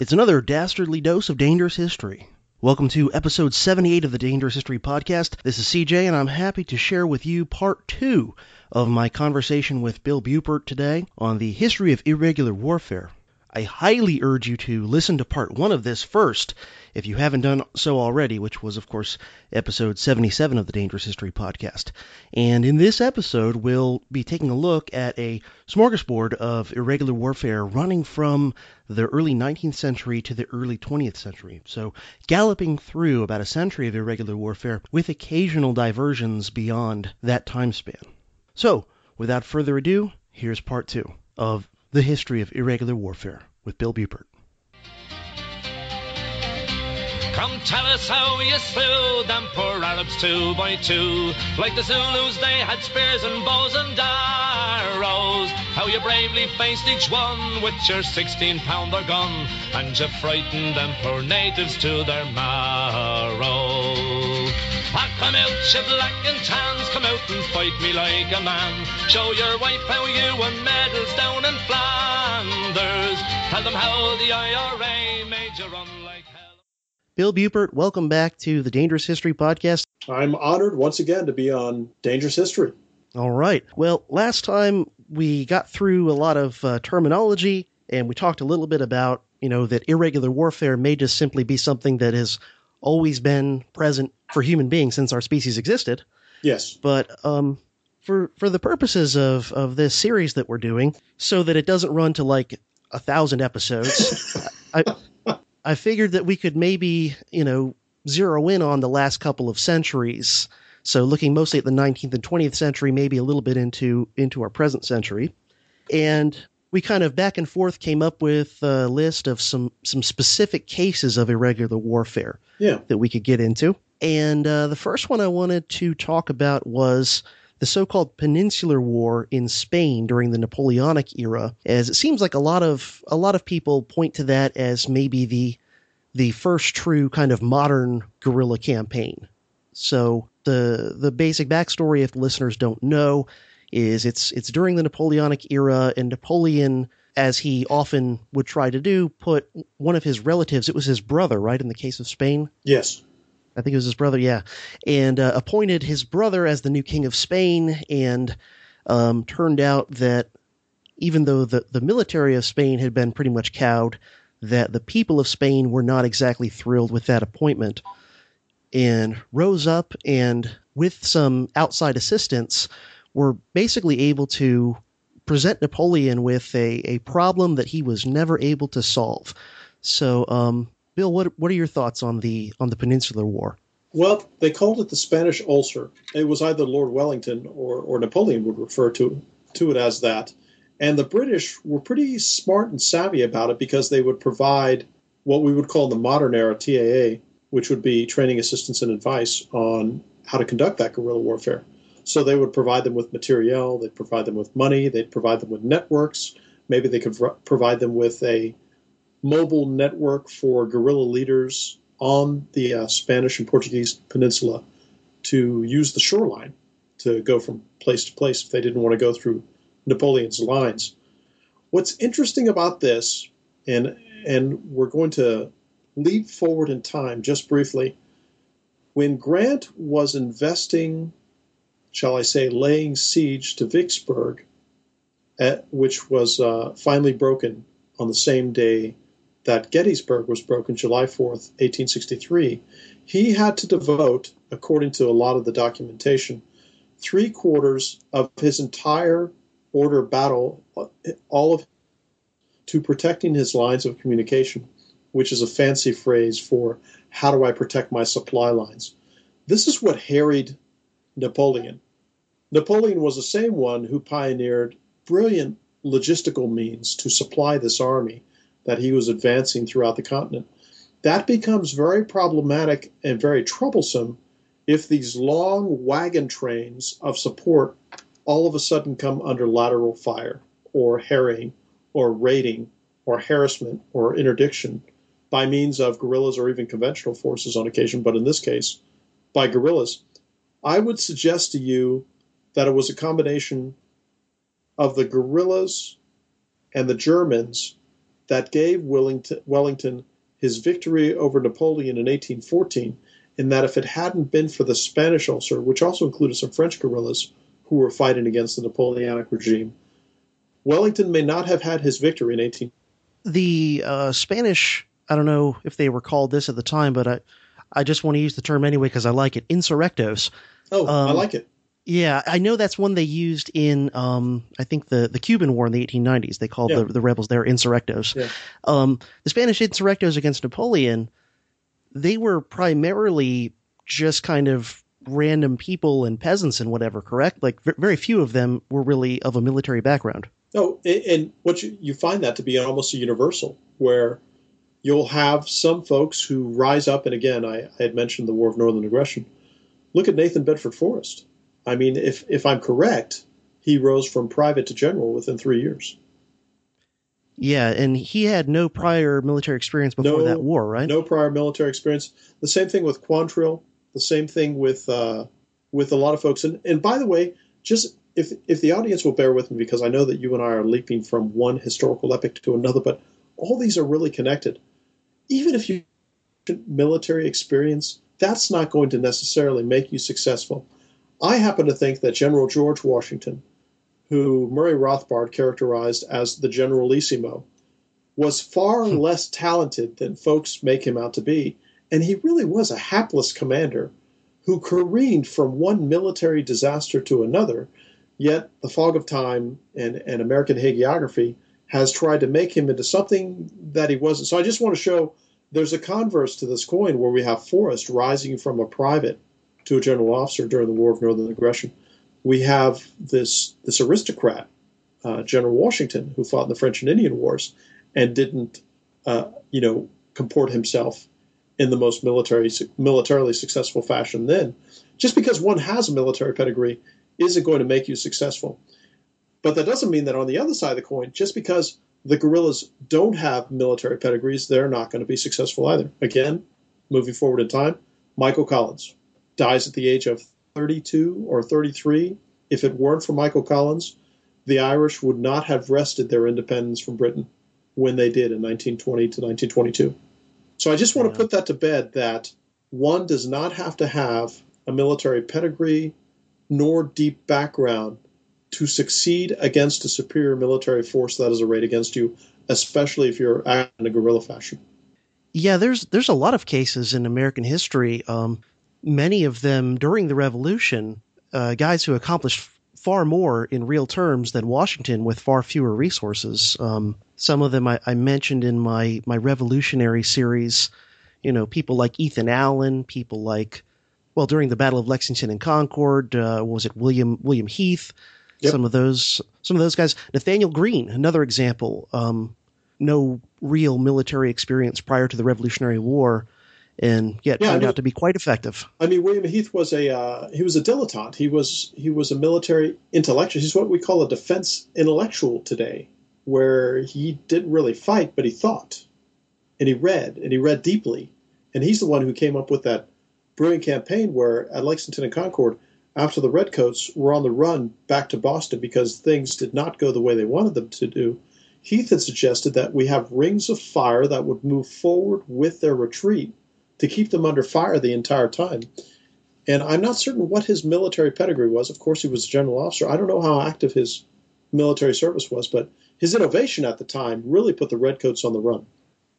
It's another dastardly dose of dangerous history. Welcome to episode 78 of the Dangerous History Podcast. This is CJ, and I'm happy to share with you part two of my conversation with Bill Buppert today on the history of irregular warfare. I highly urge you to listen to part one of this first if you haven't done so already, which was, of course, episode 77 of the Dangerous History podcast. And in this episode, we'll be taking a look at a smorgasbord of irregular warfare running from the early 19th century to the early 20th century. So, galloping through about a century of irregular warfare with occasional diversions beyond that time span. So, without further ado, here's part two of the history of irregular warfare with Bill Buppert. Come tell us how you slew them poor Arabs two by two. Like the Zulus, they had spears and bows and arrows. How you bravely faced each one with your 16 pounder gun. And you frightened them poor natives to their marrow. Come black and tans, come out and fight me like a man. Show your wife how you won medals down in Flanders. Tell them how the IRA made you run like hell. Bill Buppert, welcome back to the Dangerous History Podcast. I'm honored once again to be on Dangerous History. All right. Well, last time we got through a lot of uh, terminology and we talked a little bit about, you know, that irregular warfare may just simply be something that has always been present for human beings since our species existed. Yes. But um, for for the purposes of of this series that we're doing, so that it doesn't run to like a thousand episodes, I I figured that we could maybe you know zero in on the last couple of centuries. So looking mostly at the 19th and 20th century, maybe a little bit into into our present century, and we kind of back and forth came up with a list of some some specific cases of irregular warfare Yeah. that we could get into. And uh, the first one I wanted to talk about was the so-called Peninsular War in Spain during the Napoleonic era, as it seems like a lot of a lot of people point to that as maybe the the first true kind of modern guerrilla campaign. So the the basic backstory, if listeners don't know, is it's it's during the Napoleonic era, and Napoleon, as he often would try to do, put one of his relatives. It was his brother, right? In the case of Spain, Yes. I think it was his brother, yeah, and uh, appointed his brother as the new king of Spain. And um, turned out that even though the the military of Spain had been pretty much cowed, that the people of Spain were not exactly thrilled with that appointment, and rose up and with some outside assistance were basically able to present Napoleon with a, a problem that he was never able to solve. So, um, Bill, what what are your thoughts on the on the Peninsular War? Well, they called it the Spanish ulcer. It was either Lord Wellington or, or Napoleon would refer to to it as that. And the British were pretty smart and savvy about it because they would provide what we would call in the modern era TAA, which would be training assistance and advice on how to conduct that guerrilla warfare. So they would provide them with materiel, they'd provide them with money, they'd provide them with networks. Maybe they could provide them with a mobile network for guerrilla leaders on the uh, Spanish and Portuguese peninsula to use the shoreline to go from place to place if they didn't want to go through Napoleon's lines. What's interesting about this, and and we're going to leap forward in time just briefly, when Grant was investing, shall I say, laying siege to Vicksburg, at, which was uh, finally broken on the same day that Gettysburg was broken, July 4th, 1863, he had to devote, according to a lot of the documentation, three quarters of his entire order battle, all of to protecting his lines of communication, which is a fancy phrase for how do I protect my supply lines. This is what harried Napoleon. Napoleon was the same one who pioneered brilliant logistical means to supply this army that he was advancing throughout the continent. That becomes very problematic and very troublesome if these long wagon trains of support all of a sudden come under lateral fire or harrying or raiding or harassment or interdiction by means of guerrillas or even conventional forces on occasion, but in this case, by guerrillas. I would suggest to you that it was a combination of the guerrillas and the Germans that gave Wellington, Wellington his victory over Napoleon in 1814, and that if it hadn't been for the Spanish ulcer, which also included some French guerrillas who were fighting against the Napoleonic regime, Wellington may not have had his victory in 18. The uh, Spanish, I don't know if they were called this at the time, but I, I just want to use the term anyway because I like it. Insurrectos. Oh, um, I like it. Yeah, I know that's one they used in, um, I think the, the Cuban War in the 1890s. They called yeah. the, the rebels there insurrectos. Yeah. Um, the Spanish insurrectos against Napoleon, they were primarily just kind of random people and peasants and whatever, correct? Like v- very few of them were really of a military background. No, and what you, you find that to be almost a universal, where you'll have some folks who rise up, and again, I, I had mentioned the War of Northern Aggression. Look at Nathan Bedford Forrest I mean, if if I'm correct, he rose from private to general within three years. Yeah, and he had no prior military experience before no, that war, right? No prior military experience. The same thing with Quantrill. The same thing with uh, with a lot of folks. And and by the way, just if if the audience will bear with me, because I know that you and I are leaping from one historical epic to another, but all these are really connected. Even if you military experience, that's not going to necessarily make you successful. I happen to think that General George Washington, who Murray Rothbard characterized as the Generalissimo, was far hmm. less talented than folks make him out to be, and he really was a hapless commander who careened from one military disaster to another. Yet the fog of time and, and American hagiography has tried to make him into something that he wasn't. So I just want to show there's a converse to this coin where we have Forrest rising from a private to a general officer during the War of Northern Aggression. We have this this aristocrat, uh, General Washington, who fought in the French and Indian Wars and didn't, uh, you know, comport himself in the most military militarily successful fashion. Then, just because one has a military pedigree isn't going to make you successful. But that doesn't mean that on the other side of the coin, just because the guerrillas don't have military pedigrees, they're not going to be successful either. Again, moving forward in time, Michael Collins, dies at the age of 32 or 33. If it weren't for Michael Collins, the Irish would not have wrested their independence from Britain when they did in 1920 to 1922. So I just want yeah. to put that to bed that one does not have to have a military pedigree nor deep background to succeed against a superior military force that is arrayed against you, especially if you're acting in a guerrilla fashion. Yeah, there's there's a lot of cases in American history. Um, many of them during the Revolution, uh, guys who accomplished far more in real terms than Washington with far fewer resources. Um, some of them I, I, mentioned in my, my revolutionary series, you know, people like Ethan Allen, people like, well, during the Battle of Lexington and Concord, uh, was it William, William Heath? Yep. Some of those, some of those guys. Nathaniel Greene, another example. Um, no real military experience prior to the Revolutionary War, and yet yeah, turned I mean, out to be quite effective. I mean, William Heath was a uh, he was a dilettante. He was he was a military intellectual. He's what we call a defense intellectual today, where he didn't really fight, but he thought, and he read, and he read deeply, and he's the one who came up with that brilliant campaign where at Lexington and Concord, after the Redcoats were on the run back to Boston because things did not go the way they wanted them to do. Heath had suggested that we have rings of fire that would move forward with their retreat to keep them under fire the entire time. And I'm not certain what his military pedigree was. Of course, he was a general officer. I don't know how active his military service was, but his innovation at the time really put the Redcoats on the run.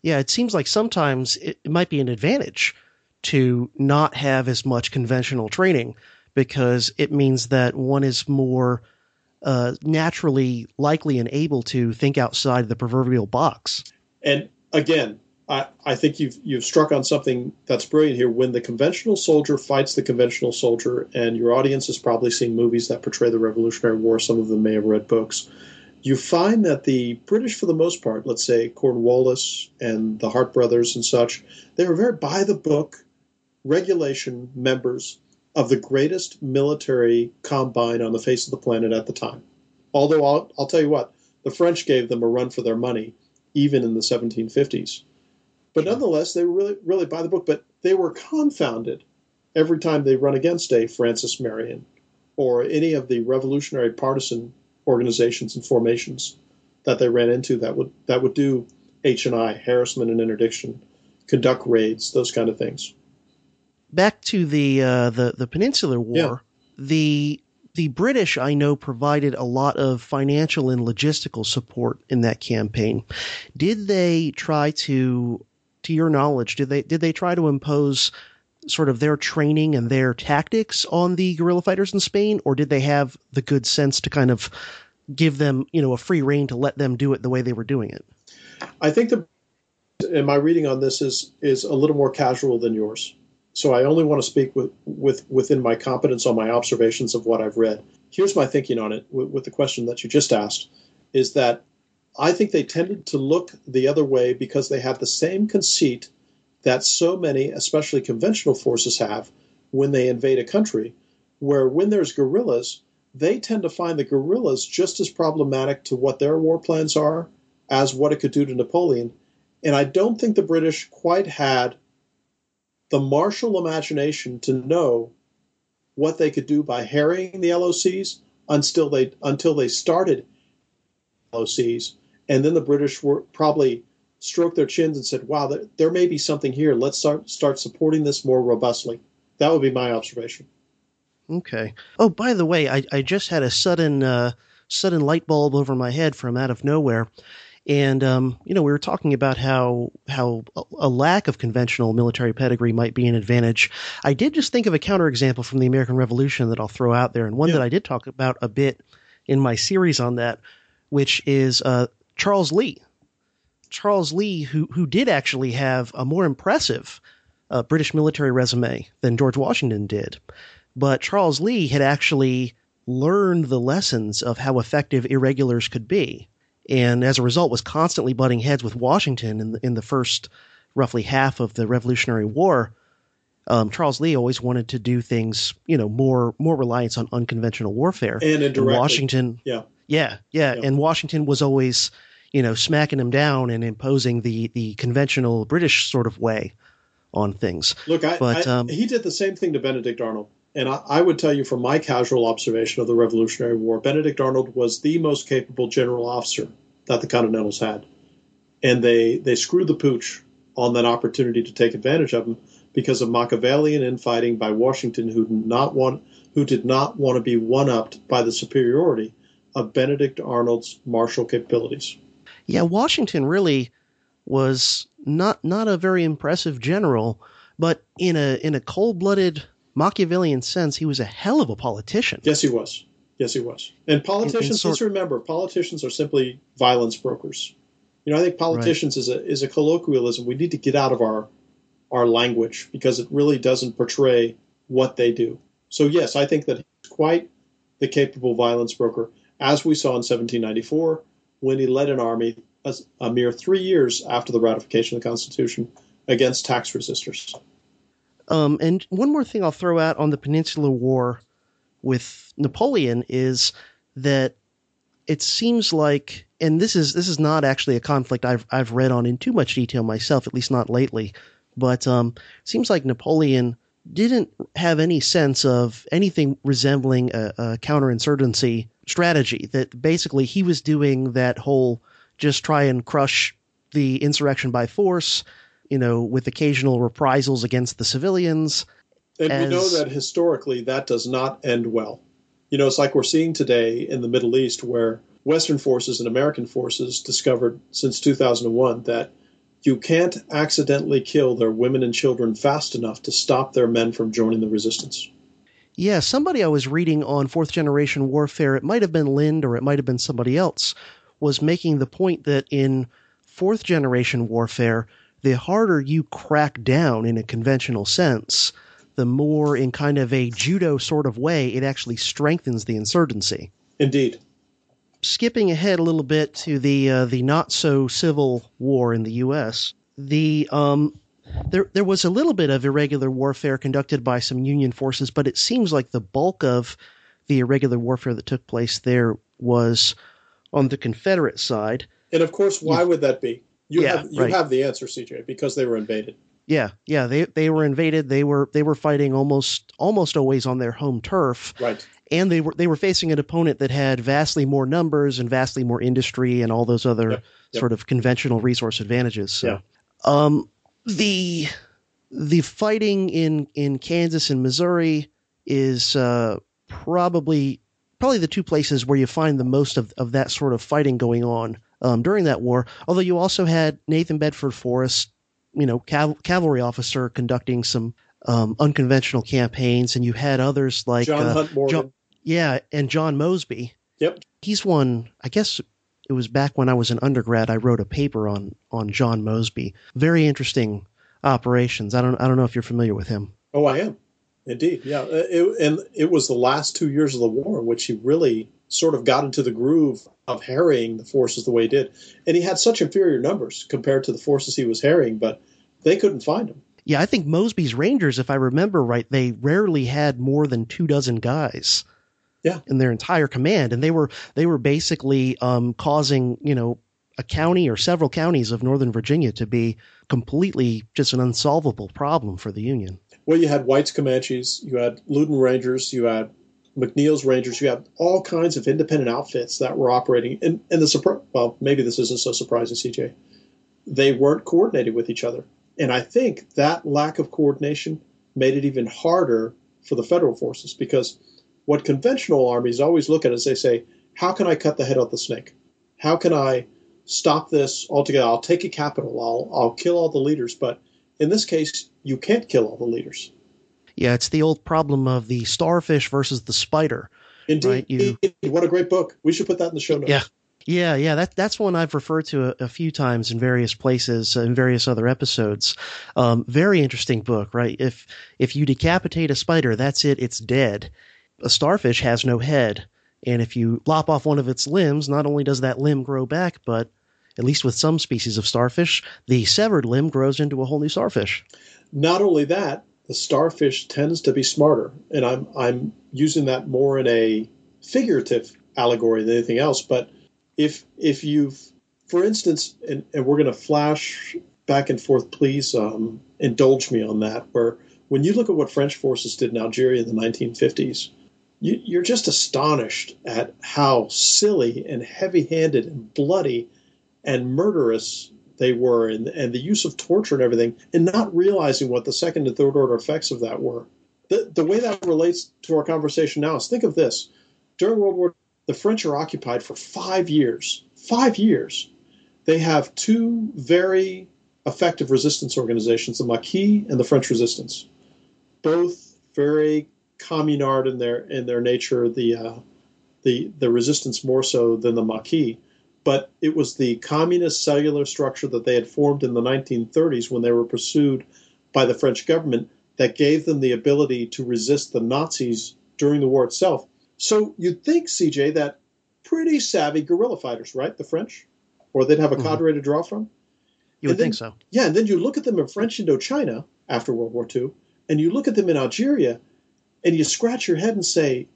Yeah, it seems like sometimes it, might be an advantage to not have as much conventional training because it means that one is more uh, naturally likely and able to think outside the proverbial box. And again, I, I think you've you've struck on something that's brilliant here. When the conventional soldier fights the conventional soldier, and your audience has probably seen movies that portray the Revolutionary War, some of them may have read books. You find that the British, for the most part, let's say Cornwallis and the Hart brothers and such, they were very by the book regulation members of the greatest military combine on the face of the planet at the time. Although I'll, I'll tell you what, the French gave them a run for their money, even in the 1750s. But nonetheless, they were really, really by the book. But they were confounded every time they run against a Francis Marion or any of the revolutionary partisan organizations and formations that they ran into that would that would do H and I, harassment and interdiction, conduct raids, those kind of things. Back to the uh, the the Peninsular War, Yeah. the the British I know provided a lot of financial and logistical support in that campaign. Did they try to, to your knowledge, did they did they try to impose sort of their training and their tactics on the guerrilla fighters in Spain, or did they have the good sense to kind of give them, you know, a free rein to let them do it the way they were doing it? I think the and my reading on this is is a little more casual than yours. So I only want to speak with, with within my competence on my observations of what I've read. Here's my thinking on it with, with the question that you just asked is that I think they tended to look the other way because they have the same conceit that so many, especially conventional forces, have when they invade a country, where when there's guerrillas, they tend to find the guerrillas just as problematic to what their war plans are as what it could do to Napoleon. And I don't think the British quite had the martial imagination to know what they could do by harrying the LOCs until they until they started LOCs, and then the British were probably stroked their chins and said, "Wow, there, there may be something here. Let's start start supporting this more robustly." That would be my observation. Okay. Oh, by the way, I, I just had a sudden uh, sudden light bulb over my head from out of nowhere, and um, you know we were talking about how how a- lack of conventional military pedigree might be an advantage. I did just think of a counterexample from the American Revolution that I'll throw out there, and one Yeah. that I did talk about a bit in my series on that, which is uh, Charles Lee. Charles Lee, who who did actually have a more impressive uh, British military resume than George Washington did, but Charles Lee had actually learned the lessons of how effective irregulars could be, and as a result was constantly butting heads with Washington in the, in the first roughly half of the Revolutionary War. Um, Charles Lee always wanted to do things, you know, more more reliance on unconventional warfare. And indirectly, Washington, yeah, yeah, yeah, Yeah. and Washington was always, you know, smacking him down and imposing the the conventional British sort of way on things. Look, I, But, I- um, he did the same thing to Benedict Arnold. And I, I would tell you from my casual observation of the Revolutionary War, Benedict Arnold was the most capable general officer that the Continentals had. And they, they screwed the pooch on that opportunity to take advantage of him because of Machiavellian infighting by Washington, who did not want, who did not want to be one upped by the superiority of Benedict Arnold's martial capabilities. Yeah, Washington really was not not a very impressive general, but in a in a cold blooded Machiavellian sense, he was a hell of a politician. Yes, he was. Yes, he was. And politicians, sort- let's remember, politicians are simply violence brokers. You know, I think politicians is a is a colloquialism. We need to get out of our our language because it really doesn't portray what they do. So yes, I think that he's quite the capable violence broker, as we saw in 1794 when he led an army a mere three years after the ratification of the Constitution against tax resistors. Um, and one more thing I'll throw out on the Peninsular War with Napoleon is that it seems like, and this is this is not actually a conflict I've I've read on in too much detail myself, at least not lately. But um, seems like Napoleon didn't have any sense of anything resembling a, a counterinsurgency strategy. That basically he was doing that whole just try and crush the insurrection by force, you know, with occasional reprisals against the civilians. And we know that historically that does not end well. You know, it's like we're seeing today in the Middle East where Western forces and American forces discovered since 2001 that you can't accidentally kill their women and children fast enough to stop their men from joining the resistance. Yeah, somebody I was reading on fourth generation warfare, it might have been Lind or it might have been somebody else, was making the point that in fourth generation warfare, the harder you crack down in a conventional sense, the more in kind of a judo sort of way it actually strengthens the insurgency. Indeed. Skipping ahead a little bit to the uh, the not so civil war in the U.S. The um, there there was a little bit of irregular warfare conducted by some Union forces, but it seems like the bulk of the irregular warfare that took place there was on the Confederate side. And of course, why would that be? You Yeah, have you right. have the answer, CJ, because they were invaded. Yeah, yeah, they they were invaded. They were they were fighting almost almost always on their home turf. Right. And they were they were facing an opponent that had vastly more numbers and vastly more industry and all those other Yep. Yep. sort of conventional resource advantages. So, Yeah. um, the the fighting in in Kansas and Missouri is uh, probably probably the two places where you find the most of, of that sort of fighting going on um, during that war. Although you also had Nathan Bedford Forrest, you know, cav- cavalry officer conducting some um, unconventional campaigns, and you had others like John uh, Hunt Morgan. John- yeah, and John Mosby. Yep. He's one. I guess it was back when I was an undergrad. I wrote a paper on on John Mosby. Very interesting operations. I don't I don't know if you're familiar with him. Oh, I am. Indeed. Yeah. Uh, It, and it was the last two years of the war in which he really sort of got into the groove of harrying the forces the way he did. And he had such inferior numbers compared to the forces he was harrying, but they couldn't find him. Yeah, I think Mosby's Rangers, if I remember right, they rarely had more than two dozen guys. Yeah. In their entire command, and they were they were basically um, causing you know a county or several counties of Northern Virginia to be completely just an unsolvable problem for the Union. Well, you had White's Comanches, you had Loudoun Rangers, you had McNeill's Rangers, you had all kinds of independent outfits that were operating. And, and the surprise, well, maybe this isn't so surprising, CJ. They weren't coordinated with each other. And I think that lack of coordination made it even harder for the federal forces because what conventional armies always look at is they say, how can I cut the head off the snake? How can I stop this altogether? I'll take a capital. I'll, I'll kill all the leaders. But in this case, you can't kill all the leaders. Yeah, it's the old problem of the starfish versus the spider. Indeed. Right, you- What a great book. We should put that in the show notes. Yeah. Yeah, yeah, that that's one I've referred to a, a few times in various places uh, in various other episodes. Um, very interesting book, right? If if you decapitate a spider, that's it; it's dead. A starfish has no head, and if you lop off one of its limbs, not only does that limb grow back, but at least with some species of starfish, the severed limb grows into a whole new starfish. Not only that, the starfish tends to be smarter. And I'm, I'm using that more in a figurative allegory than anything else. But if, if you've, for instance, and, and we're going to flash back and forth, please um, indulge me on that, where when you look at what French forces did in Algeria in the 1950s, you, you're just astonished at how silly and heavy handed and bloody and murderous they were and, and the use of torture and everything and not realizing what the second and third order effects of that were. The, the way that relates to our conversation now is think of this. During world war the french are occupied for five years five years. They have two very effective resistance organizations the maquis and the french resistance. Both very communard in their in their nature the uh, the the resistance more so than the maquis but it was the communist cellular structure that they had formed in the 1930s when they were pursued by the French government that gave them the ability to resist the Nazis during the war itself. So you'd think, CJ, that pretty savvy guerrilla fighters, right? The French? Or they'd have a Mhm. cadre to draw from? You would then- think so. Yeah, and then you look at them in French Indochina after World War II, and you look at them in Algeria, and you scratch your head and say,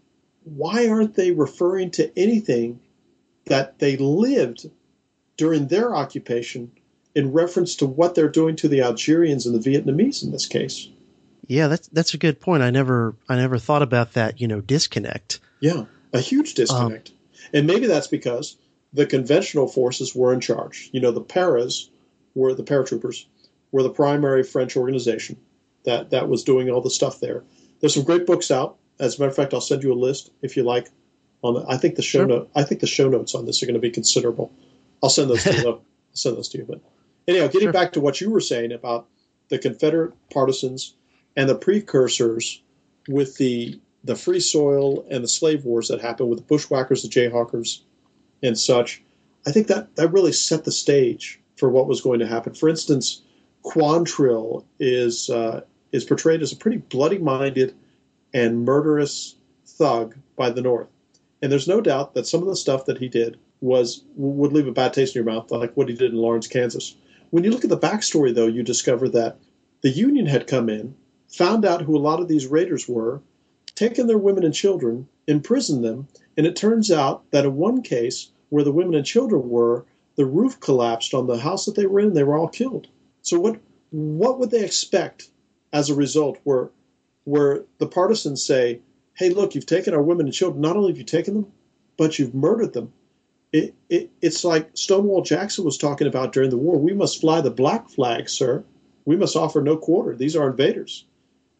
why aren't they referring to anything that they lived during their occupation in reference to what they're doing to the Algerians and the Vietnamese in this case? Yeah, that's that's a good point. I never I never thought about that. You know, disconnect. Yeah, a huge disconnect. Um, and maybe that's because the conventional forces were in charge. You know, the paras were the paratroopers were the primary French organization that that was doing all the stuff there. There's some great books out. As a matter of fact, I'll send you a list if you like. On the, I think the show Sure. note I think the show notes on this are going to be considerable. I'll send those to you. I'll send those to you. But anyhow, getting Sure. back to what you were saying about the Confederate partisans and the precursors with the the free soil and the slave wars that happened with the bushwhackers, the jayhawkers, and such, I think that that really set the stage for what was going to happen. For instance, Quantrill is uh, is portrayed as a pretty bloody-minded and murderous thug by the North, and there's no doubt that some of the stuff that he did was would leave a bad taste in your mouth, like what he did in Lawrence, Kansas. When you look at the backstory, though, you discover that the Union had come in, found out who a lot of these raiders were, taken their women and children, imprisoned them, and it turns out that in one case where the women and children were, the roof collapsed on the house that they were in, and they were all killed. So what what would they expect as a result where where the partisans say, Hey, look, you've taken our women and children, not only have you taken them, but you've murdered them. It, it, it's like Stonewall Jackson was talking about during the war. We must fly the black flag, sir. We must offer no quarter. These are invaders.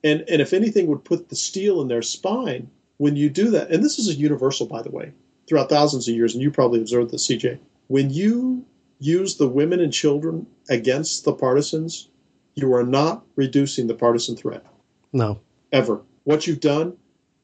And, and if anything would put the steel in their spine, when you do that, and this is a universal, by the way, throughout thousands of years, and you probably observed this, CJ, when you use the women and children against the partisans, you are not reducing the partisan threat. No. Ever. What you've done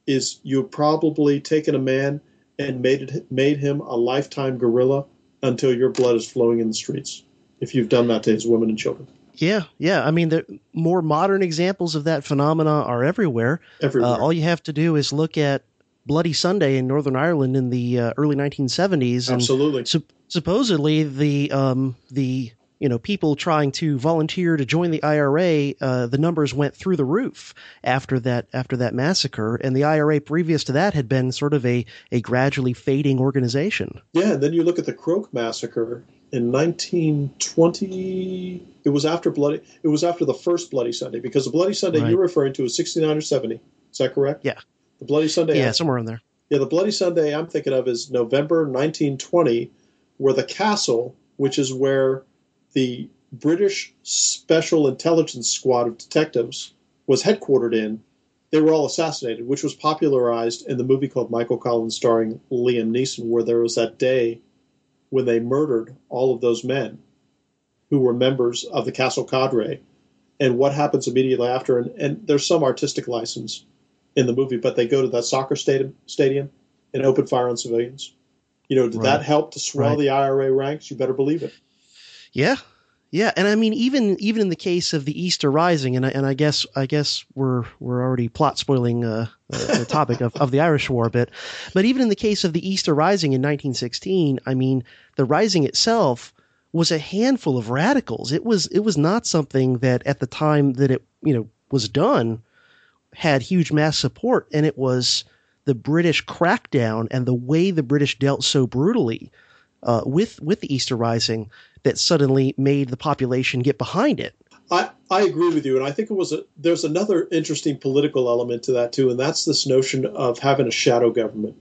is you've probably taken a man and made it made him a lifetime guerrilla until your blood is flowing in the streets. If you've done that to his women and children. Yeah, yeah. I mean, the more modern examples of that phenomena are everywhere. Everywhere. Uh, all you have to do is look at Bloody Sunday in Northern Ireland in the uh, early 1970s. And Absolutely. Su- supposedly, the um, the you know people trying to volunteer to join the IRA, uh, the numbers went through the roof after that after that massacre, and the IRA previous to that had been sort of a a gradually fading organization. Yeah, and then you look at the Croke massacre in 1920. It was after bloody. It was after the first Bloody Sunday because the Bloody Sunday Right. you're referring to is 69 or 70. Is that correct? Yeah. The Bloody Sunday. Yeah, somewhere in there. Yeah, the Bloody Sunday I'm thinking of is November 1920, where the castle, which is where the British Special Intelligence Squad of detectives was headquartered in, they were all assassinated, which was popularized in the movie called Michael Collins starring Liam Neeson, where there was that day when they murdered all of those men who were members of the castle cadre and what happens immediately after and, and there's some artistic license in the movie, but they go to that soccer stadium stadium and open fire on civilians. You know, did Right. that help to swell Right. the IRA ranks? You better believe it. Yeah, yeah, and I mean even even in the case of the Easter Rising, and I, and I guess I guess we're we're already plot spoiling uh, uh, the topic of, of the Irish War a bit, but even in the case of the Easter Rising in 1916, I mean the Rising itself was a handful of radicals. It was it was not something that at the time that it you know was done had huge mass support, and it was the British crackdown and the way the British dealt so brutally uh, with with the Easter Rising that suddenly made the population get behind it. I, I agree with you, and I think it was a, there's another interesting political element to that too, and that's this notion of having a shadow government.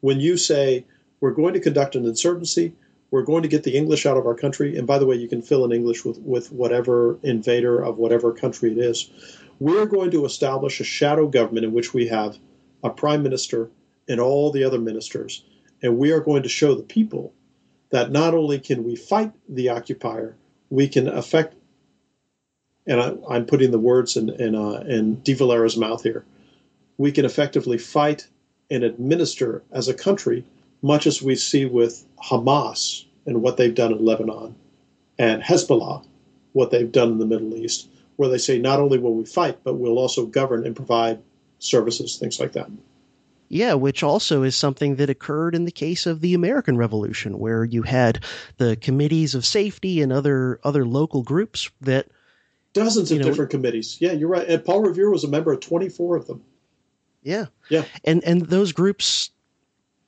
When you say we're going to conduct an insurgency, we're going to get the English out of our country, and by the way, you can fill in English with, with whatever invader of whatever country it is. We're going to establish a shadow government in which we have a prime minister and all the other ministers, and we are going to show the people that not only can we fight the occupier, we can affect and I, I'm putting the words in in, uh, in De Valera's mouth here. We can effectively fight and administer as a country, much as we see with Hamas and what they've done in Lebanon, and Hezbollah, what they've done in the Middle East, where they say not only will we fight, but we'll also govern and provide services, things like that. Yeah, which also is something that occurred in the case of the American Revolution, where you had the committees of safety and other other local groups that Dozens of know, different committees. Yeah, you're right. And Paul Revere was a member of 24 of them. yeah Yeah. and and those groups,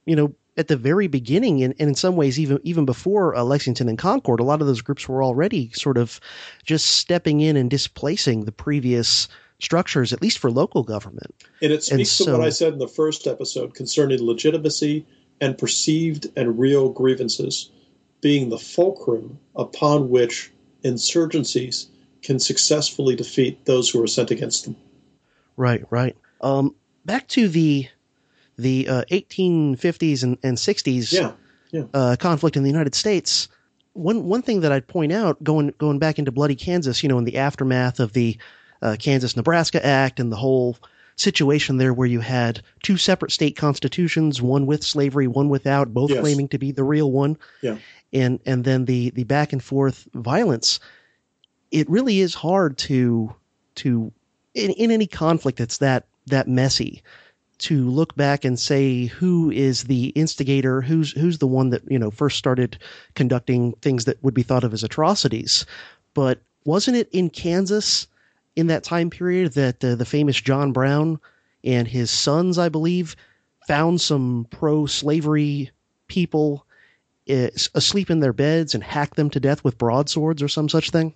you know, at the very beginning, and, and in some ways even even before uh, Lexington and Concord, a lot of those groups were already sort of just stepping in and displacing the previous structures, at least for local government. And it And speaks to what I said in the first episode concerning legitimacy and perceived and real grievances being the fulcrum upon which insurgencies can successfully defeat those who are sent against them. Right, right. Um, back to the the uh, 1850s and, and 60s Yeah, yeah. uh, conflict in the United States. One one thing that I'd point out, going going back into bloody Kansas, you know, in the aftermath of the uh, Kansas Nebraska Act and the whole situation there, where you had two separate state constitutions, one with slavery, one without, both Yes. claiming to be the real one, Yeah. and and then the the back and forth violence. It really is hard to to in, in any conflict that's that that messy to look back and say who is the instigator, who's who's the one that you know first started conducting things that would be thought of as atrocities. But wasn't it in Kansas in that time period that the famous John Brown and his sons, I believe, found some pro-slavery people uh, asleep in their beds and hacked them to death with broadswords or some such thing?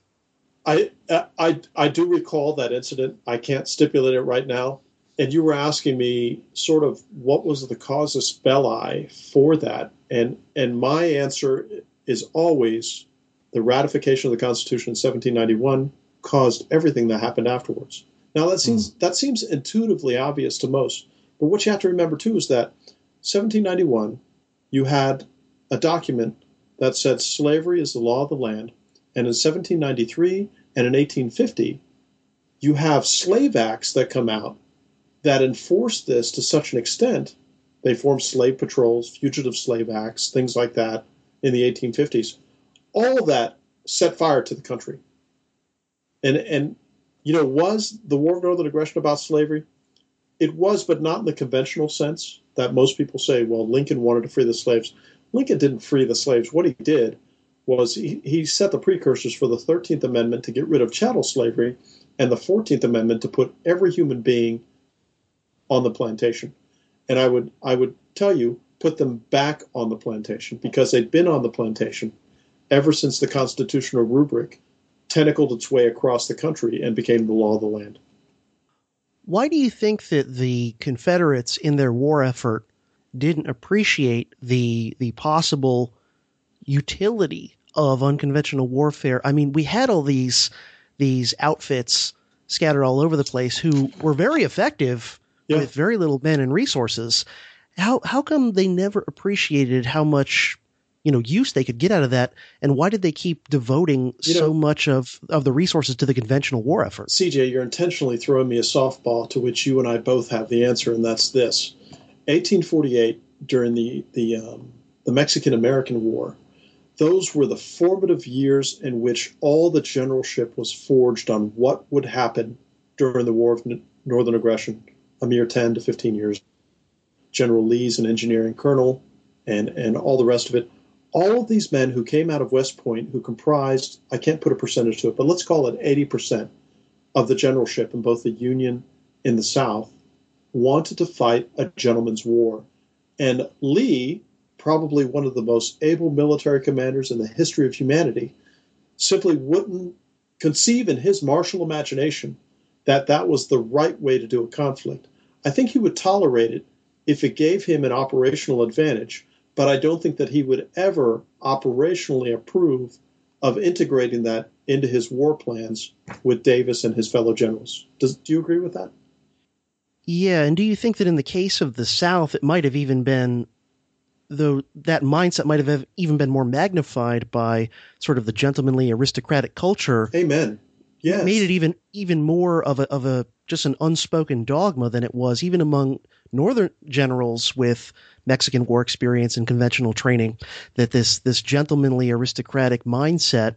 I, I I do recall that incident. I can't stipulate it right now, and you were asking me sort of what was the casus belli for that, and and my answer is always the ratification of the Constitution in 1791 caused everything that happened afterwards. Now that seems mm. that seems intuitively obvious to most, but what you have to remember too is that 1791 you had a document that said slavery is the law of the land, and in 1793 and in 1850 you have slave acts that come out that enforce this to such an extent. They formed slave patrols, fugitive slave acts, things like that in the 1850s. All that set fire to the country. And and you know, was the War of Northern Aggression about slavery? It was, but not in the conventional sense that most people say, well, Lincoln wanted to free the slaves. Lincoln didn't free the slaves. What he did was he, he set the precursors for the 13th Amendment to get rid of chattel slavery and the 14th Amendment to put every human being on the plantation. And I would I would tell you put them back on the plantation because they'd been on the plantation ever since the constitutional rubric tentacled its way across the country and became the law of the land. Why do you think that the Confederates in their war effort didn't appreciate the the possible utility of unconventional warfare? I mean, we had all these these outfits scattered all over the place who were very effective yeah. with very little men and resources. How how come they never appreciated how much you know use they could get out of that, and why did they keep devoting you so much of of the resources to the conventional war effort? CJ, you're intentionally throwing me a softball to which you and I both have the answer, and that's this: 1848 during the the um, the Mexican American War. Those were the formative years in which all the generalship was forged on what would happen during the War of Northern Aggression a mere 10 to 15 years. General Lee's an engineering colonel, and, and all the rest of it. All of these men who came out of West Point, who comprised, I can't put a percentage to it, but let's call it 80% of the generalship in both the Union and the South, wanted to fight a gentleman's war. And Lee, probably one of the most able military commanders in the history of humanity, simply wouldn't conceive in his martial imagination that that was the right way to do a conflict. I think he would tolerate it if it gave him an operational advantage, but I don't think that he would ever operationally approve of integrating that into his war plans with Davis and his fellow generals. Does, do you agree with that? Yeah, and do you think that in the case of the South, it might have even been, though that mindset might have even been more magnified by sort of the gentlemanly aristocratic culture? Amen. Yes. Made it even even more of a of a just an unspoken dogma than it was even among northern generals with Mexican war experience and conventional training that this this gentlemanly aristocratic mindset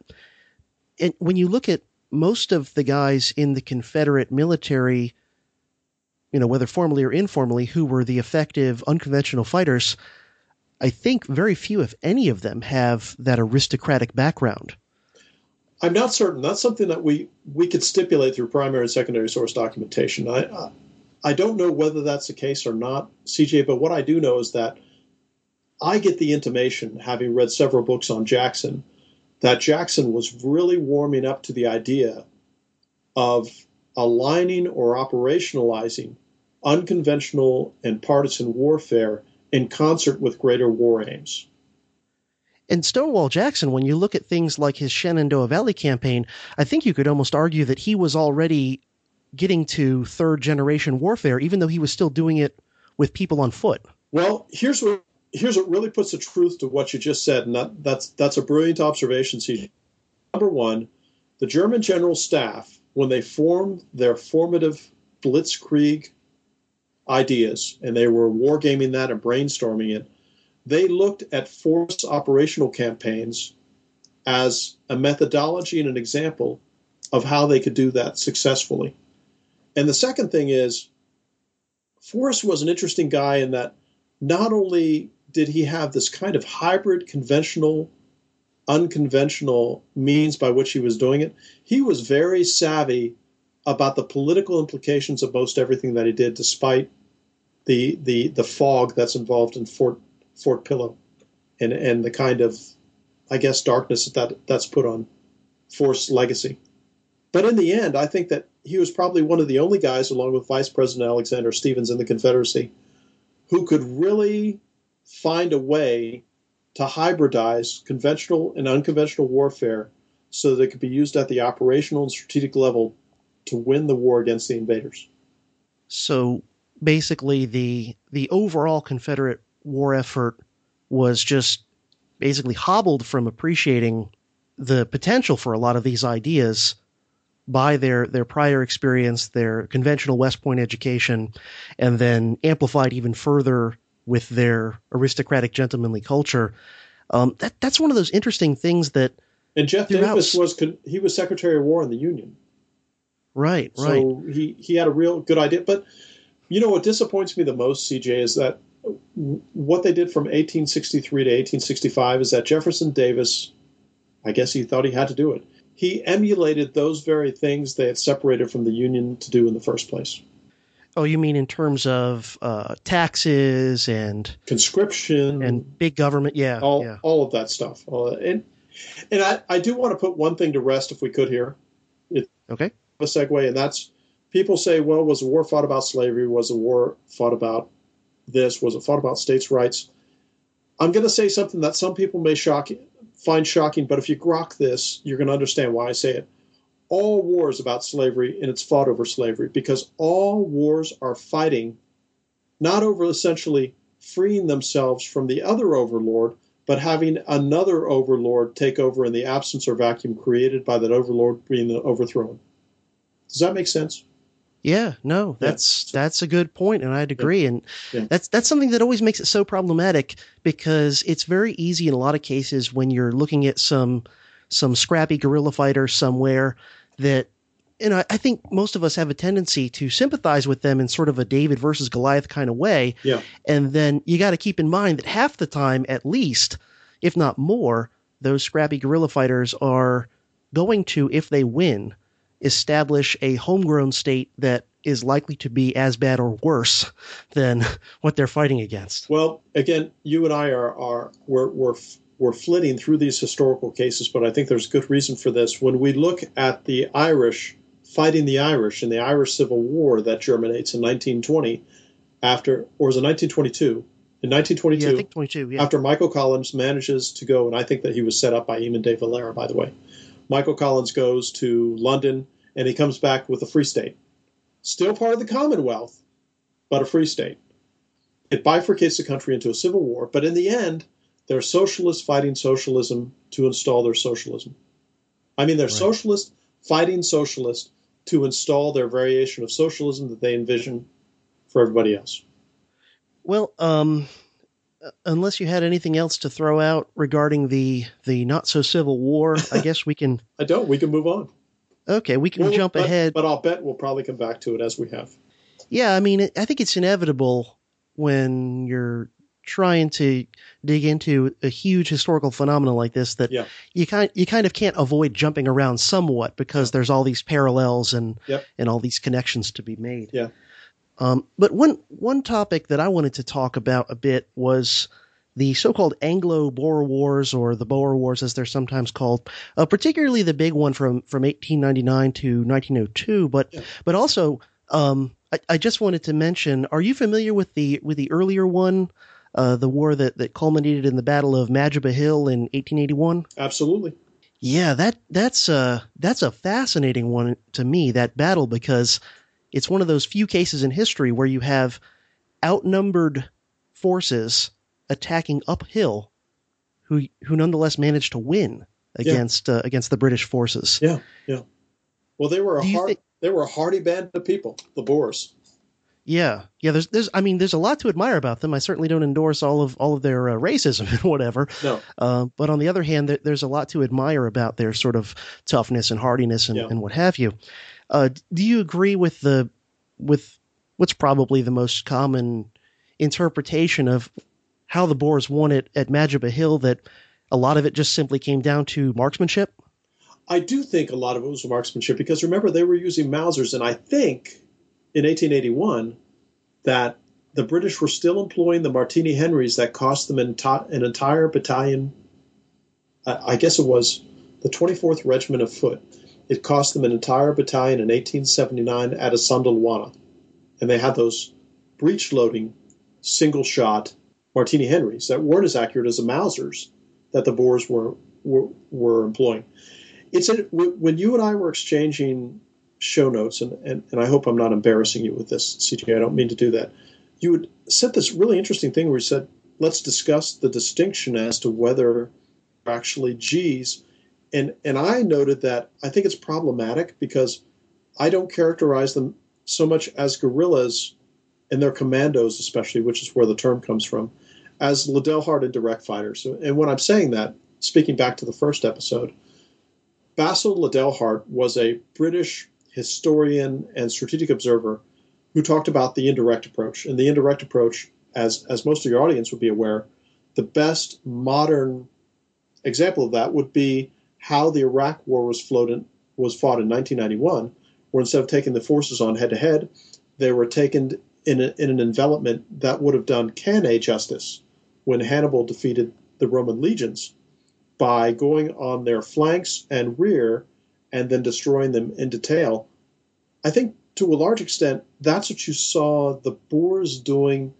and when you look at most of the guys in the Confederate military you know whether formally or informally who were the effective unconventional fighters I think very few if any of them have that aristocratic background I'm not certain. That's something that we we could stipulate through primary and secondary source documentation. I I don't know whether that's the case or not, CJ. But what I do know is that I get the intimation, having read several books on Jackson, that Jackson was really warming up to the idea of aligning or operationalizing unconventional and partisan warfare in concert with greater war aims. And Stonewall Jackson, when you look at things like his Shenandoah Valley campaign, I think you could almost argue that he was already getting to third generation warfare, even though he was still doing it with people on foot. Well, here's what here's what really puts the truth to what you just said, and that, that's that's a brilliant observation, CJ. Number one, the German general staff, when they formed their formative blitzkrieg ideas, and they were wargaming that and brainstorming it, they looked at force operational campaigns as a methodology and an example of how they could do that successfully. And the second thing is, Forrest was an interesting guy in that not only did he have this kind of hybrid conventional unconventional means by which he was doing it, he was very savvy about the political implications of most everything that he did, despite the the the fog that's involved in Fort Fort Pillow, and and the kind of, I guess, darkness that that's put on Forrest's legacy. But in the end, I think that he was probably one of the only guys, along with Vice President Alexander Stephens in the Confederacy, who could really find a way to hybridize conventional and unconventional warfare so that it could be used at the operational and strategic level to win the war against the invaders. So basically, the the overall Confederate war effort was just basically hobbled from appreciating the potential for a lot of these ideas by their their prior experience, their conventional West Point education, and then amplified even further with their aristocratic gentlemanly culture. Um, that that's one of those interesting things that. And Jeff Davis was he was Secretary of War in the Union. Right, so right. So he he had a real good idea, but you know what disappoints me the most, CJ, is that what they did from 1863 to 1865 is that Jefferson Davis, I guess he thought he had to do it he emulated those very things they had separated from the Union to do in the first place. Oh, you mean in terms of uh, taxes and conscription and big government? Yeah, all, yeah. all of that stuff. Uh, and and I, I do want to put one thing to rest, if we could here. Okay. A segue, and that's people say, well, was the war fought about slavery? Was the war fought about this? Was it fought about states' rights? I'm going to say something that some people may shock find shocking, but if you grok this, you're going to understand why I say it. All wars about slavery, and it's fought over slavery because all wars are fighting not over essentially freeing themselves from the other overlord, but having another overlord take over in the absence or vacuum created by that overlord being overthrown. Does that make sense? Yeah, no, that's yeah. that's a good point, and I'd agree. Yeah. And yeah. that's that's something that always makes it so problematic because it's very easy in a lot of cases when you're looking at some some scrappy guerrilla fighter somewhere that you know I think most of us have a tendency to sympathize with them in sort of a David versus Goliath kind of way. Yeah. And then you got to keep in mind that half the time, at least, if not more, those scrappy guerrilla fighters are going to, if they win, establish a homegrown state that is likely to be as bad or worse than what they're fighting against. Well, again, you and I are are we're we're we're flitting through these historical cases, but I think there's good reason for this. When we look at the Irish fighting the Irish in the Irish Civil War that germinates in 1920, after or was it 1922? In 1922, yeah, I think 22, yeah. after Michael Collins manages to go, and I think that he was set up by Eamon de Valera, by the way. Michael Collins goes to London and he comes back with a free state. Still part of the Commonwealth, but a free state. It bifurcates the country into a civil war, but in the end, they're socialists fighting socialism to install their socialism. I mean, they're right. socialists fighting socialists to install their variation of socialism that they envision for everybody else. Well, um, unless you had anything else to throw out regarding the the not so civil war, I guess we can. I don't. We can move on. Okay, we can well, jump but, ahead. But I'll bet we'll probably come back to it as we have. Yeah, I mean, I think it's inevitable when you're trying to dig into a huge historical phenomenon like this that yeah. you kind you kind of can't avoid jumping around somewhat because there's all these parallels and yep. and all these connections to be made. Yeah. Um, but one one topic that I wanted to talk about a bit was the so-called Anglo-Boer Wars, or the Boer Wars as they're sometimes called, uh, particularly the big one from, from 1899 to 1902, but yeah. but also um, I, I, just wanted to mention: Are you familiar with the with the earlier one, uh, the war that, that culminated in the Battle of Majuba Hill in 1881? Absolutely. Yeah, that that's a that's a fascinating one to me. That battle because it's one of those few cases in history where you have outnumbered forces attacking uphill who who nonetheless managed to win against yeah. uh, against the British forces. Yeah, yeah. Well, they were a hard, think- they were a hardy band of people, the Boers. Yeah, yeah. There's there's I mean there's a lot to admire about them. I certainly don't endorse all of all of their uh, racism and whatever. No. Uh, but on the other hand, there, there's a lot to admire about their sort of toughness and hardiness and, Yeah. and what have you. Uh, do you agree with the with what's probably the most common interpretation of how the Boers won it at Majuba Hill? That a lot of it just simply came down to marksmanship. I do think a lot of it was marksmanship because remember they were using Mausers, and I think in 1881 that the British were still employing the Martini Henrys that cost them an, entire battalion. I guess it was the 24th Regiment of Foot. It cost them an entire battalion in 1879 at Isandlwana. And they had those breech loading, single shot Martini Henrys that weren't as accurate as the Mausers that the Boers were, were, were employing. It's a, when you and I were exchanging show notes, and, and, and I hope I'm not embarrassing you with this, CJ, I don't mean to do that. You had said this really interesting thing where you said, let's discuss the distinction as to whether actually G's. And, and I noted that I think it's problematic because I don't characterize them so much as guerrillas and their commandos, especially, which is where the term comes from, as Liddell Hart and direct fighters. And when I'm saying that, speaking back to the first episode, Basil Liddell Hart was a British historian and strategic observer who talked about the indirect approach. And the indirect approach, as, as most of your audience would be aware, the best modern example of that would be how the Iraq War was, was fought in 1991, where instead of taking the forces on head to head, they were taken in, a, in an envelopment that would have done Cannae justice when Hannibal defeated the Roman legions by going on their flanks and rear and then destroying them in detail. I think to a large extent, that's what you saw the Boers doing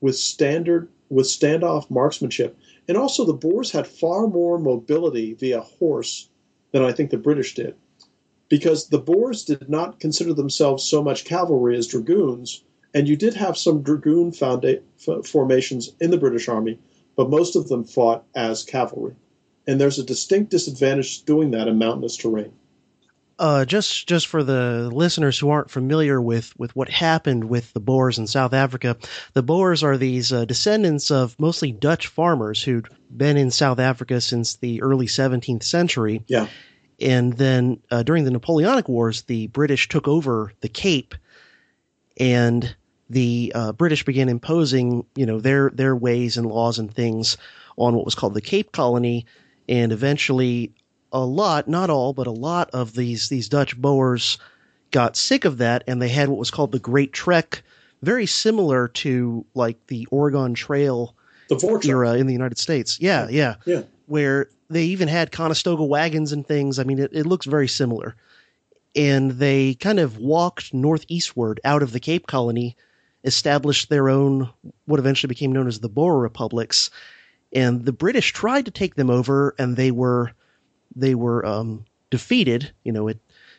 with standard with standoff marksmanship. And also the Boers had far more mobility via horse than I think the British did. Because the Boers did not consider themselves so much cavalry as dragoons, and you did have some dragoon founda- formations in the British Army, but most of them fought as cavalry. And there's a distinct disadvantage doing that in mountainous terrain uh, just just for the listeners who aren't familiar with with what happened with the Boers in South Africa, the Boers are these uh, descendants of mostly Dutch farmers who'd been in South Africa since the early 17th century. Yeah. And then uh, during the Napoleonic Wars, the British took over the Cape, and the uh, British began imposing, you know, their their ways and laws and things on what was called the Cape Colony, and eventually a lot, not all, but a lot of these these Dutch Boers got sick of that, and they had what was called the Great Trek, very similar to like the Oregon Trail the era in the United States. Yeah, yeah, yeah, Where they even had Conestoga wagons and things. I mean, it, it looks very similar. And they kind of walked northeastward out of the Cape Colony, established their own, what eventually became known as the Boer Republics. And the British tried to take them over, and they were they were um, defeated, you know, at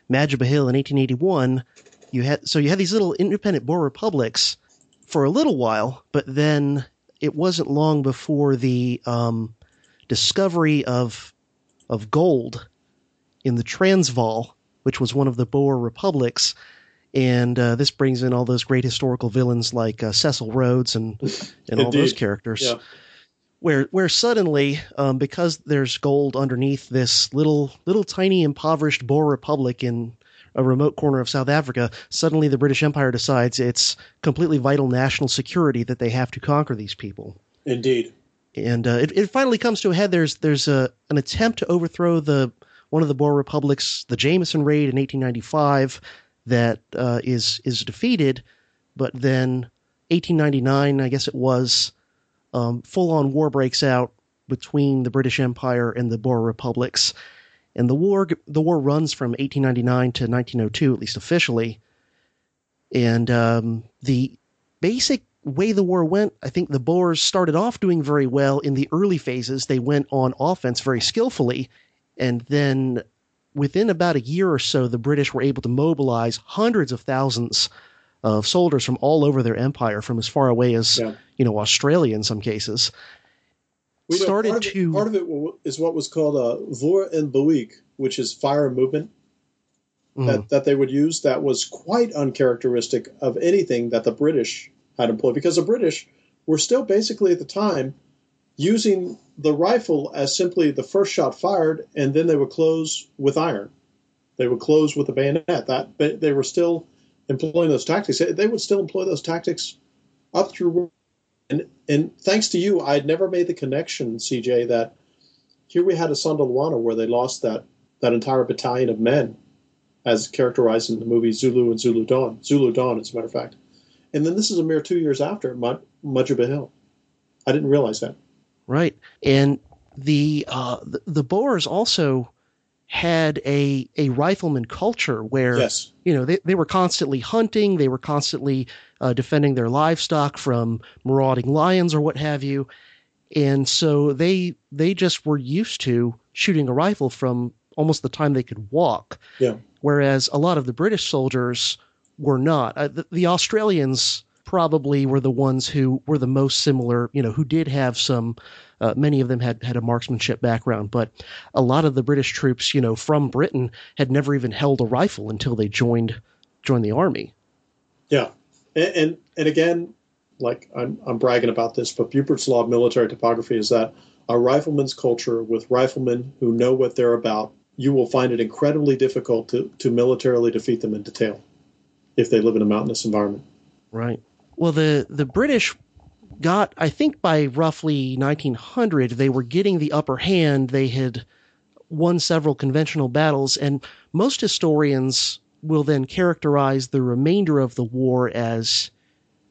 Majuba Hill in 1881. You had so you had these little independent Boer republics for a little while, but then it wasn't long before the um, discovery of of gold in the Transvaal, which was one of the Boer republics. And uh, this brings in all those great historical villains like uh, Cecil Rhodes and and all those characters. Yeah where where suddenly um, because there's gold underneath this little little tiny impoverished Boer republic in a remote corner of South Africa, suddenly the British Empire decides it's completely vital national security that they have to conquer these people. Indeed. And uh, it, it finally comes to a head. There's there's a an attempt to overthrow the one of the Boer republics, the Jameson raid in 1895, that uh, is is defeated, but then 1899, I guess it was, um, full on war breaks out between the British Empire and the Boer republics. And the war the war runs from 1899 to 1902, at least officially. And um, the basic way the war went, I think the Boers started off doing very well in the early phases. They went on offense very skillfully, and then within about a year or so, the British were able to mobilize hundreds of thousands of soldiers from all over their empire, from as far away as yeah. you know Australia in some cases. We started part to it, part of it is what was called a Vuur en Beweeg, which is fire movement mm. that, that they would use. That was quite uncharacteristic of anything that the British had employed, because the British were still basically at the time using the rifle as simply the first shot fired, and then they would close with iron. They would close with a bayonet. That they were still employing those tactics, they would still employ those tactics up through. And, and thanks to you, I had never made the connection, CJ, that here we had a Isandlwana where they lost that, that entire battalion of men, as characterized in the movie Zulu and Zulu Dawn. Zulu Dawn, as a matter of fact. And then this is a mere two years after Majuba Hill. I didn't realize that. Right. And the, uh, the, the Boers also had a a rifleman culture where Yes. you know they, they were constantly hunting they were constantly uh, defending their livestock from marauding lions or what have you and so they they just were used to shooting a rifle from almost the time they could walk Yeah. whereas a lot of the british soldiers were not uh, the, the australians probably were the ones who were the most similar you know who did have some uh, many of them had had a marksmanship background but a lot of the british troops you know from britain had never even held a rifle until they joined joined the army Yeah, and and, and again, like I'm, I'm bragging about this, but Buppert's law of military topography is that a rifleman's culture with riflemen who know what they're about, you will find it incredibly difficult to, to militarily defeat them in detail if they live in a mountainous environment. Right. Well, the the British got, I think, by roughly 1900, they were getting the upper hand. They had won several conventional battles, and most historians will then characterize the remainder of the war as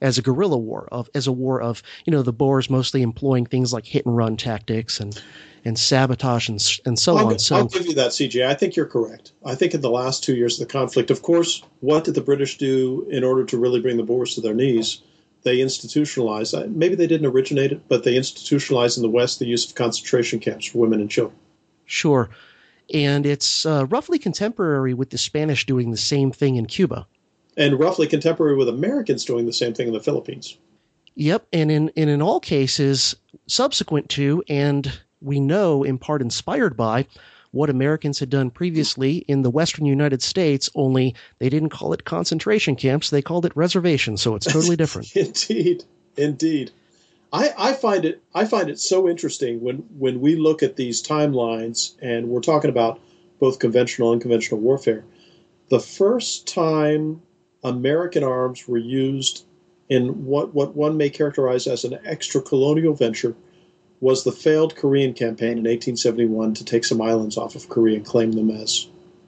as a guerrilla war of as a war of you know the Boers mostly employing things like hit and run tactics and and sabotage and and so I'll, on. So I'll give you that, CJ. I think you're correct. I think in the last two years of the conflict, of course, what did the British do in order to really bring the Boers to their knees? They institutionalized, uh, maybe they didn't originate it, but they institutionalized in the West the use of concentration camps for women and children. sure, and it's uh, roughly contemporary with the Spanish doing the same thing in Cuba. And roughly contemporary with Americans doing the same thing in the Philippines. Yep, and in and in all cases subsequent to and we know in part inspired by what Americans had done previously in the western United States, only they didn't call it concentration camps, they called it reservations, so it's totally different. Indeed, indeed. I, I find it I find it so interesting when when we look at these timelines and we're talking about both conventional and unconventional warfare. The first time American arms were used in what, what one may characterize as an extra colonial venture was the failed Korean campaign in 1871 to take some islands off of Korea and claim them as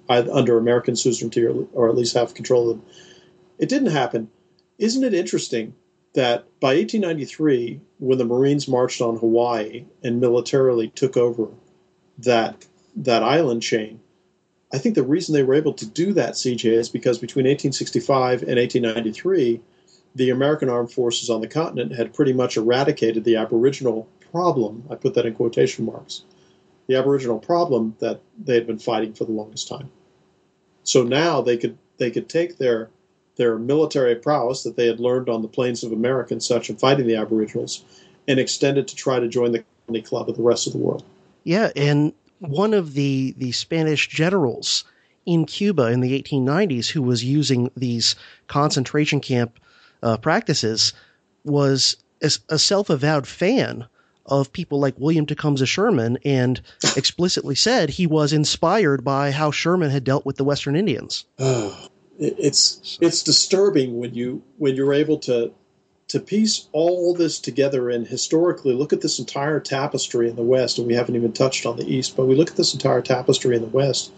under American suzerainty or, or at least have control of them. It didn't happen. Isn't it interesting that by 1893, when the Marines marched on Hawaii and militarily took over that that island chain, I think the reason they were able to do that, CJ, is because between 1865 and 1893, the American armed forces on the continent had pretty much eradicated the Aboriginal problem. I put that in quotation marks. The Aboriginal problem that they had been fighting for the longest time. So now they could they could take their their military prowess that they had learned on the plains of America and such in fighting the Aboriginals and extend it to try to join the colony club of the rest of the world. Yeah, and one of the the Spanish generals in Cuba in the 1890s who was using these concentration camp uh, practices was a, a self-avowed fan of people like William Tecumseh Sherman and explicitly said he was inspired by how Sherman had dealt with the Western Indians. It- it's it's disturbing when you when you're able to to piece all this together and historically look at this entire tapestry in the West, and we haven't even touched on the East, but we look at this entire tapestry in the West,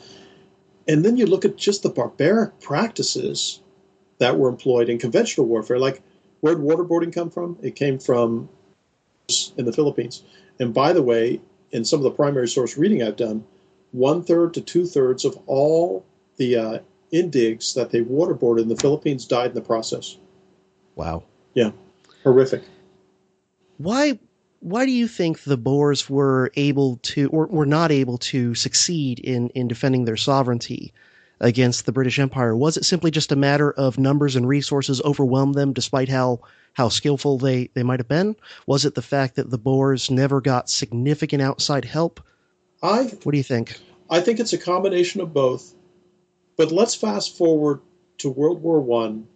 and then you look at just the barbaric practices that were employed in conventional warfare. Like, where did waterboarding come from? It came from in the Philippines. And by the way, in some of the primary source reading I've done, one third to two thirds of all the uh, indigs that they waterboarded in the Philippines died in the process. Wow. Yeah, horrific. Why why do you think the Boers were able to or were not able to succeed in in defending their sovereignty against the British Empire? Was it simply just a matter of numbers and resources overwhelmed them despite how how skillful they, they might have been? Was it the fact that the Boers never got significant outside help? I What do you think? I think it's a combination of both. But let's fast forward to World War One,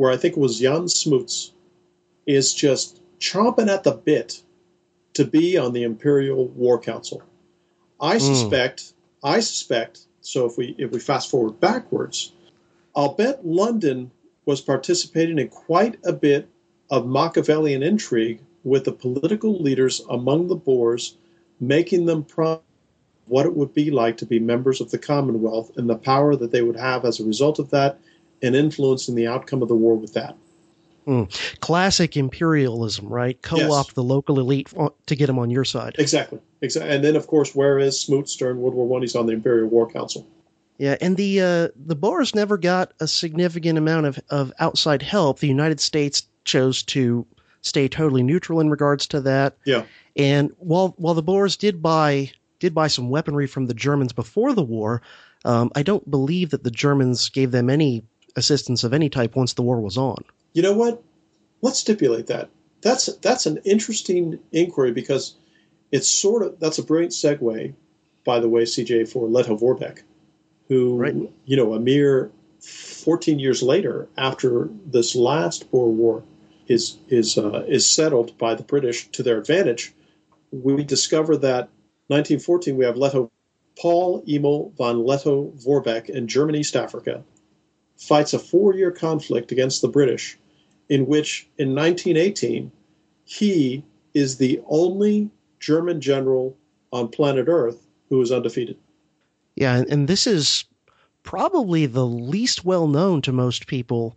where I think it was Jan Smuts is just chomping at the bit to be on the Imperial War Council. I hmm. suspect, I suspect. So if we if we fast forward backwards, I'll bet London was participating in quite a bit of Machiavellian intrigue with the political leaders among the Boers, making them promise what it would be like to be members of the Commonwealth and the power that they would have as a result of that and influencing the outcome of the war with that. Classic imperialism, right? Co-opt the local elite to get them on your side. Exactly. Exactly. And then, of course, where is Smuts during World War One? He's on the Imperial War Council. Yeah, and the uh, the Boers never got a significant amount of, of outside help. The United States chose to stay totally neutral in regards to that. Yeah. And while while the Boers did buy did buy some weaponry from the Germans before the war, um, I don't believe that the Germans gave them any assistance of any type once the war was on. You know what? Let's stipulate that. That's that's an interesting inquiry because it's sort of that's a brilliant segue, by the way, CJ for Lettow-Vorbeck, who Right. you know a mere 14 years later, after this last Boer War is is uh, is settled by the British to their advantage, we discover that 1914 we have Leto Paul Emil von Leto Vorbeck in German East Africa fights a four-year conflict against the British, in which in 1918 he is the only German general on planet Earth who is undefeated. Yeah, and, this is probably the least well known to most people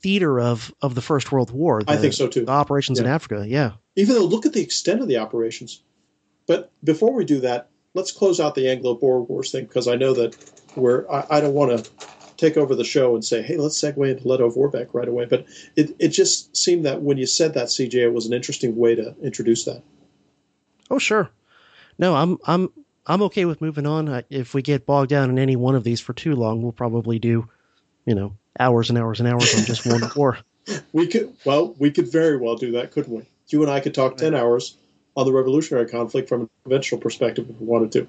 theater of, of the First World War. I think so too. The operations in Africa, yeah. even though look at the extent of the operations. But before we do that, let's close out the Anglo-Boer Wars thing because I know that we're. I, I don't want to take over the show and say, "Hey, let's segue into Lettow-Vorbeck right away." But it, it just seemed that when you said that, CJ, it was an interesting way to introduce that. Oh, sure. No, I'm I'm I'm okay with moving on. If we get bogged down in any one of these for too long, we'll probably do, you know, hours and hours and hours on just one war. We could, well, we could very well do that, couldn't we? You and I could talk ten hours on the revolutionary conflict from a conventional perspective if we wanted to.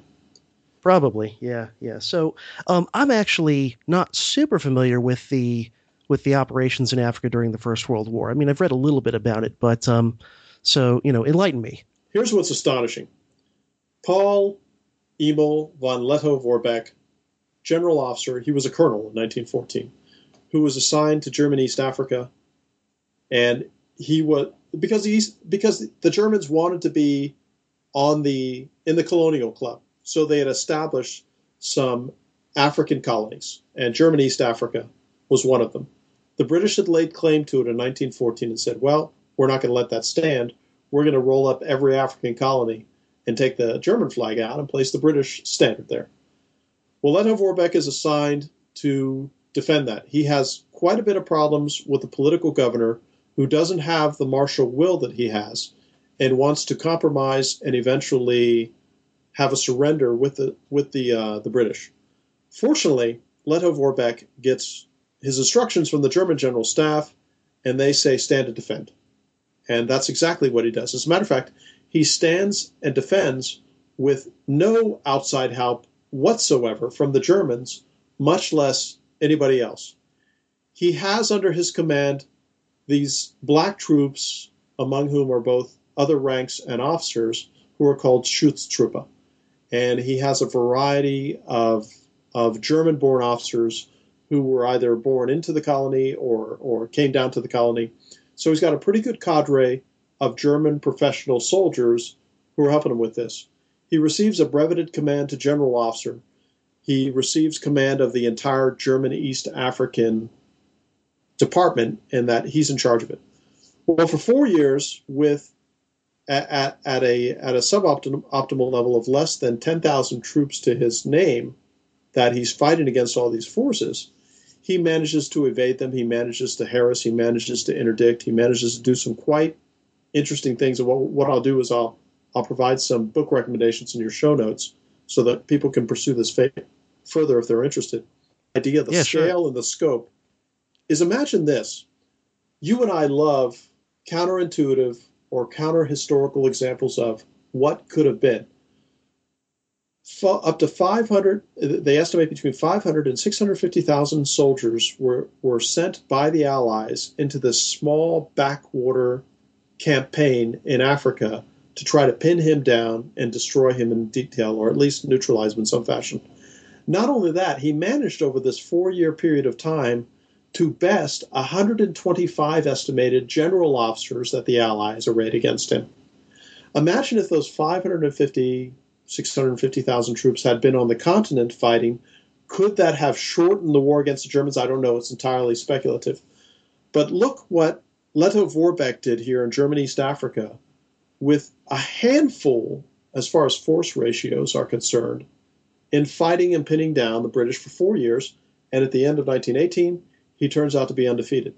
Probably, yeah, yeah. So, um, I'm actually not super familiar with the with the operations in Africa during the First World War. I mean, I've read a little bit about it, but um, so you know, enlighten me. Here's what's astonishing Paul Emil von Lettow-Vorbeck, general officer, he was a colonel in 1914, who was assigned to German East Africa. And he was because he's because the Germans wanted to be on the in the colonial club. So they had established some African colonies, and German East Africa was one of them. The British had laid claim to it in 1914 and said, "Well, we're not going to let that stand. We're going to roll up every African colony and take the German flag out and place the British standard there." Well, Lettow-Vorbeck is assigned to defend that. He has quite a bit of problems with the political governor who doesn't have the martial will that he has and wants to compromise and eventually have a surrender with the with the uh, the British. Fortunately, Lettow-Vorbeck gets his instructions from the German general staff, and they say stand and defend, and that's exactly what he does. As a matter of fact, he stands and defends with no outside help whatsoever from the Germans, much less anybody else. He has under his command these black troops, among whom are both other ranks and officers, who are called Schutztruppe. And he has a variety of, of German born officers who were either born into the colony or, or came down to the colony. So he's got a pretty good cadre of German professional soldiers who are helping him with this. He receives a breveted command to general officer. He receives command of the entire German East African department, and that he's in charge of it. Well, for four years, with at, at, a at a suboptimal optimal level of less than ten thousand troops to his name, that he's fighting against all these forces, he manages to evade them. He manages to harass. He manages to interdict. He manages to do some quite interesting things. And what, what I'll do is I'll I'll provide some book recommendations in your show notes so that people can pursue this fa- further if they're interested. Idea, the Yeah, sure. scale and the scope is imagine this. You and I love counterintuitive or counter historical examples of what could have been. Up to 500, they estimate between 500 and 650,000 soldiers were, were sent by the Allies into this small backwater campaign in Africa to try to pin him down and destroy him in detail, or at least neutralize him in some fashion. Not only that, he managed over this four year period of time to best 125 estimated general officers that the Allies arrayed against him. Imagine if those 550, 650,000 troops had been on the continent fighting. Could that have shortened the war against the Germans? I don't know. It's entirely speculative. But look what Lettow-Vorbeck did here in German East Africa with a handful, as far as force ratios are concerned, in fighting and pinning down the British for four years. And at the end of 1918, he turns out to be undefeated.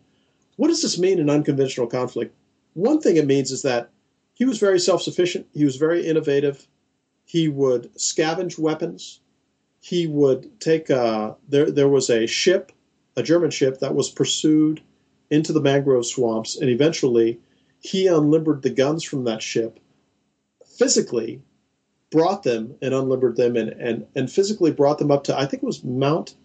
What does this mean in unconventional conflict? One thing it means is that he was very self sufficient, he was very innovative, he would scavenge weapons, he would take a, there, there was a ship, a German ship, that was pursued into the mangrove swamps, and eventually he unlimbered the guns from that ship, physically brought them and unlimbered them and, and, and physically brought them up to, I think it was Mount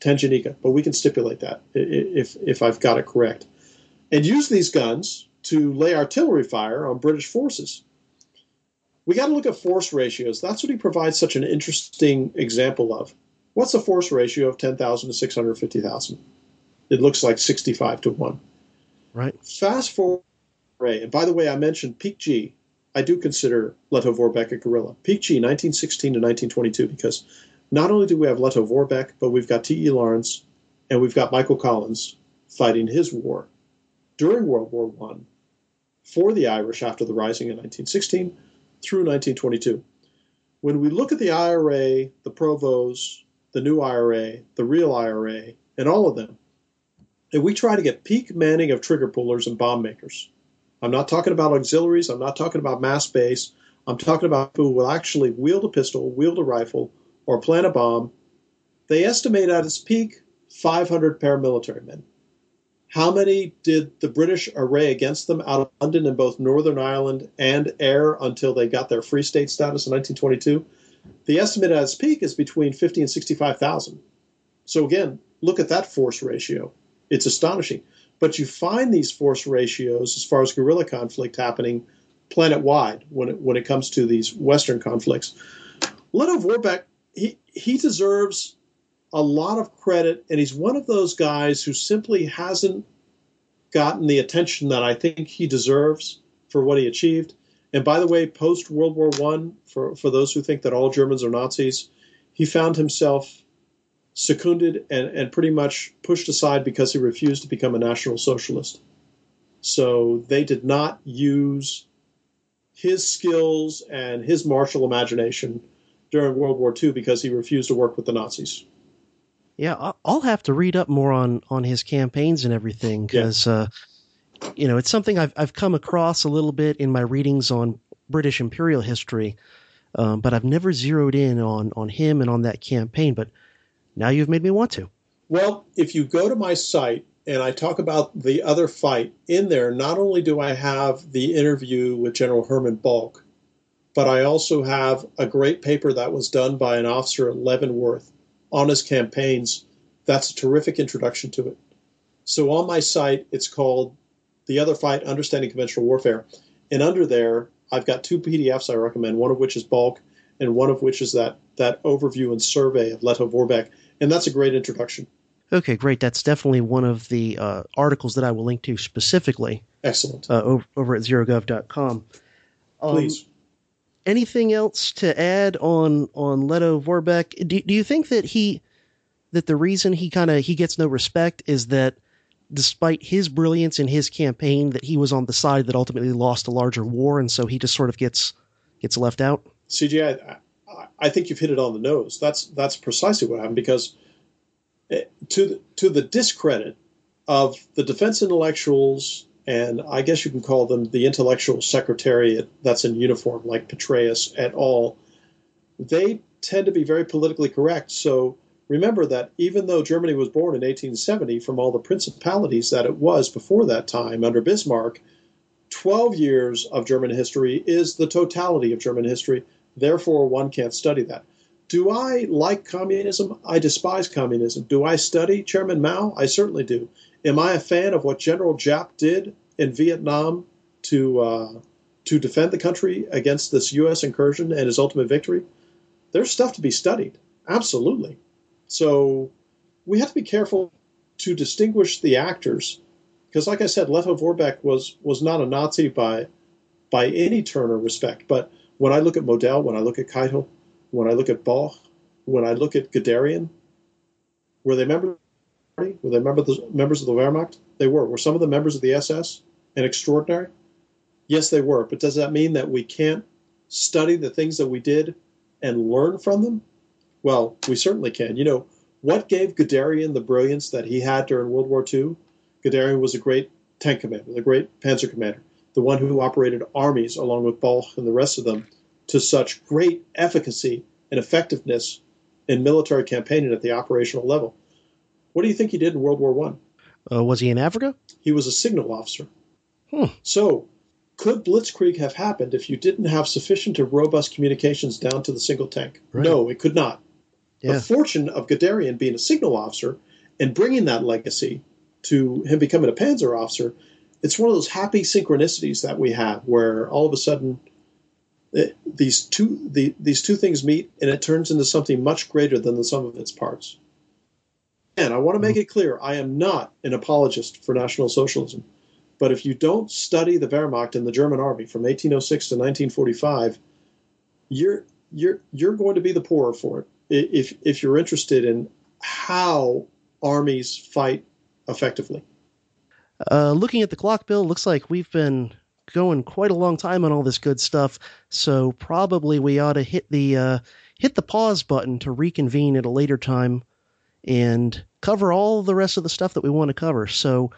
Tanganyika, but we can stipulate that if, if I've got it correct. And use these guns to lay artillery fire on British forces. We got to look at force ratios. That's what he provides such an interesting example of. What's the force ratio of 10,000 to 650,000? It looks like 65 to 1. Right. Fast forward, and by the way, I mentioned Peak G. I do consider Lettow-Vorbeck a guerrilla. Peak G, 1916 to 1922, because not only do we have Lettow-Vorbeck, but we've got T.E. Lawrence and we've got Michael Collins fighting his war during World War I for the Irish after the Rising in 1916 through 1922. When we look at the IRA, the Provos, the new IRA, the real IRA, and all of them, and we try to get peak manning of trigger pullers and bomb makers. I'm not talking about auxiliaries, I'm not talking about mass base, I'm talking about who will actually wield a pistol, wield a rifle, or plant a bomb. They estimate at its peak 500 paramilitary men. How many did the British array against them out of London and both Northern Ireland and Eire until they got their free state status in 1922? The estimate at its peak is between 50 and 65,000. So again, look at that force ratio. It's astonishing. But you find these force ratios as far as guerrilla conflict happening planet wide when it, when it comes to these Western conflicts. Lettow-Vorbeck, he, he deserves a lot of credit, and he's one of those guys who simply hasn't gotten the attention that I think he deserves for what he achieved. And by the way, post World War One, for for those who think that all Germans are Nazis, he found himself seconded and, and pretty much pushed aside because he refused to become a National Socialist. So they did not use his skills and his martial imagination during World War II because he refused to work with the Nazis. Yeah, I'll have to read up more on on his campaigns and everything because yeah. uh, you know it's something I've I've come across a little bit in my readings on British imperial history, um, but I've never zeroed in on on him and on that campaign. But now you've made me want to. Well, if you go to my site and I talk about the other fight in there, not only do I have the interview with General Hermann Balck, but I also have a great paper that was done by an officer at Leavenworth on his campaigns, that's a terrific introduction to it. So on my site, it's called The Other Fight Understanding Conventional Warfare. And under there, I've got two PDFs I recommend, one of which is Balck, and one of which is that, that overview and survey of Lettow-Vorbeck. And that's a great introduction. Okay, great. That's definitely one of the uh, articles that I will link to specifically. Excellent. Uh, over, over at zerogov.com. Um, Please anything else to add on on Lettow-Vorbeck? Do, do you think that he that the reason he kind of he gets no respect is that despite his brilliance in his campaign that he was on the side that ultimately lost a larger war and so he just sort of gets gets left out? CJ, I, I think you've hit it on the nose. That's that's precisely what happened because eh, to to the discredit of the defense intellectuals and I guess you can call them the intellectual secretariat that's in uniform, like Petraeus et al. They tend to be very politically correct. So remember that even though Germany was born in 1870 from all the principalities that it was before that time under Bismarck, 12 years of German history is the totality of German history. Therefore, one can't study that. Do I like communism? I despise communism. Do I study Chairman Mao? I certainly do. Am I a fan of what General Giap did in Vietnam to uh, to defend the country against this U.S. incursion and his ultimate victory? There's stuff to be studied, absolutely. So we have to be careful to distinguish the actors, because, like I said, Lettow-Vorbeck was was not a Nazi by by any turn or respect. But when I look at Model, when I look at Keitel, when I look at Balck, when I look at Guderian, were they members? Were they members members of the Wehrmacht? They were. Were some of the members of the SS? and extraordinary? Yes, they were. But does that mean that we can't study the things that we did and learn from them? Well, we certainly can. You know, what gave Guderian the brilliance that he had during World War II? Guderian was a great tank commander, the great panzer commander, the one who operated armies along with Balck and the rest of them to such great efficacy and effectiveness in military campaigning at the operational level. What do you think he did in World War One? Uh, was he in Africa? He was a signal officer. Hmm. So, could Blitzkrieg have happened if you didn't have sufficient or robust communications down to the single tank? Right. No, it could not. Yeah. The fortune of Guderian being a signal officer and bringing that legacy to him becoming a panzer officer, it's one of those happy synchronicities that we have where all of a sudden it, these two the, these two things meet and it turns into something much greater than the sum of its parts. And I want to make it clear, I am not an apologist for National Socialism. But if you don't study the Wehrmacht and the German army from 1806 to 1945, you're you're you're going to be the poorer for it if if you're interested in how armies fight effectively. Uh, looking at the clock, Bill, looks like we've been going quite a long time on all this good stuff. So probably we ought to hit the uh, hit the pause button to reconvene at a later time and cover all the rest of the stuff that we want to cover. So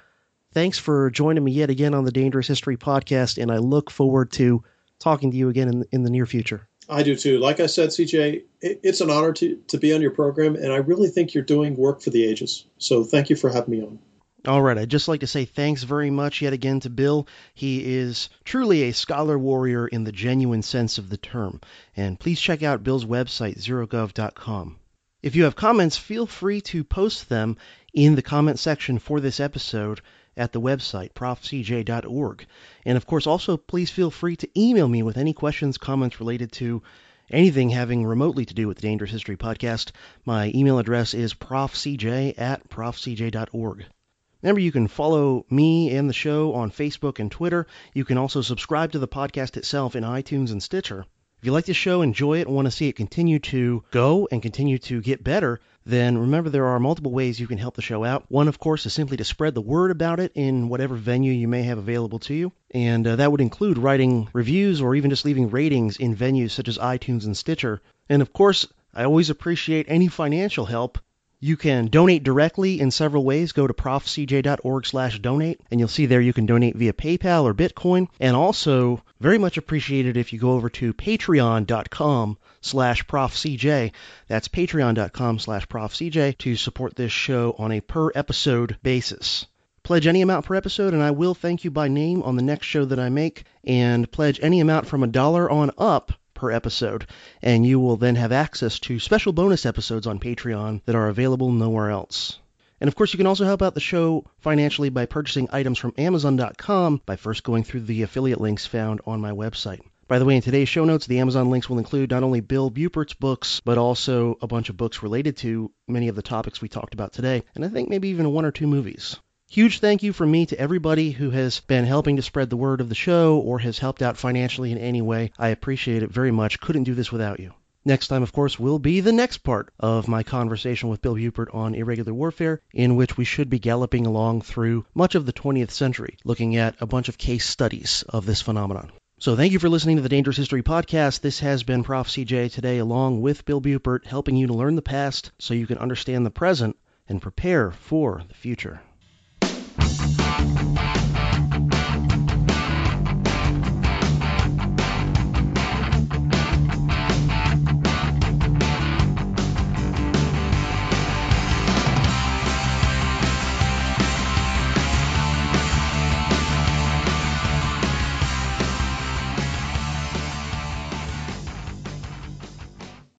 thanks for joining me yet again on the Dangerous History podcast, and I look forward to talking to you again in, in the near future. I do too. Like I said, CJ, it, it's an honor to, to be on your program, and I really think you're doing work for the ages. So thank you for having me on. All right, I'd just like to say thanks very much yet again to Bill. He is truly a scholar warrior in the genuine sense of the term. And please check out Bill's website, zerogov.com. If you have comments, feel free to post them in the comment section for this episode at the website, profcj.org. And of course, also please feel free to email me with any questions, comments related to anything having remotely to do with the Dangerous History Podcast. My email address is profcj at profcj.org. Remember, you can follow me and the show on Facebook and Twitter. You can also subscribe to the podcast itself in iTunes and Stitcher. If you like the show, enjoy it, and want to see it continue to go and continue to get better, then remember there are multiple ways you can help the show out. One, of course, is simply to spread the word about it in whatever venue you may have available to you. And uh, that would include writing reviews or even just leaving ratings in venues such as iTunes and Stitcher. And of course, I always appreciate any financial help. You can donate directly in several ways. Go to profcj.org slash donate, and you'll see there you can donate via PayPal or Bitcoin. And also, very much appreciated if you go over to patreon.com slash profcj. That's patreon.com slash profcj to support this show on a per episode basis. Pledge any amount per episode, and I will thank you by name on the next show that I make. And pledge any amount from a dollar on up per episode, and you will then have access to special bonus episodes on Patreon that are available nowhere else. And of course, you can also help out the show financially by purchasing items from Amazon.com by first going through the affiliate links found on my website. By the way, in today's show notes, the Amazon links will include not only Bill Buppert's books, but also a bunch of books related to many of the topics we talked about today, and I think maybe even one or two movies. Huge thank you from me to everybody who has been helping to spread the word of the show or has helped out financially in any way. I appreciate it very much. Couldn't do this without you. Next time, of course, will be the next part of my conversation with Bill Buppert on irregular warfare, in which we should be galloping along through much of the 20th century, looking at a bunch of case studies of this phenomenon. So thank you for listening to the Dangerous History Podcast. This has been Prof. CJ today, along with Bill Buppert, helping you to learn the past so you can understand the present and prepare for the future.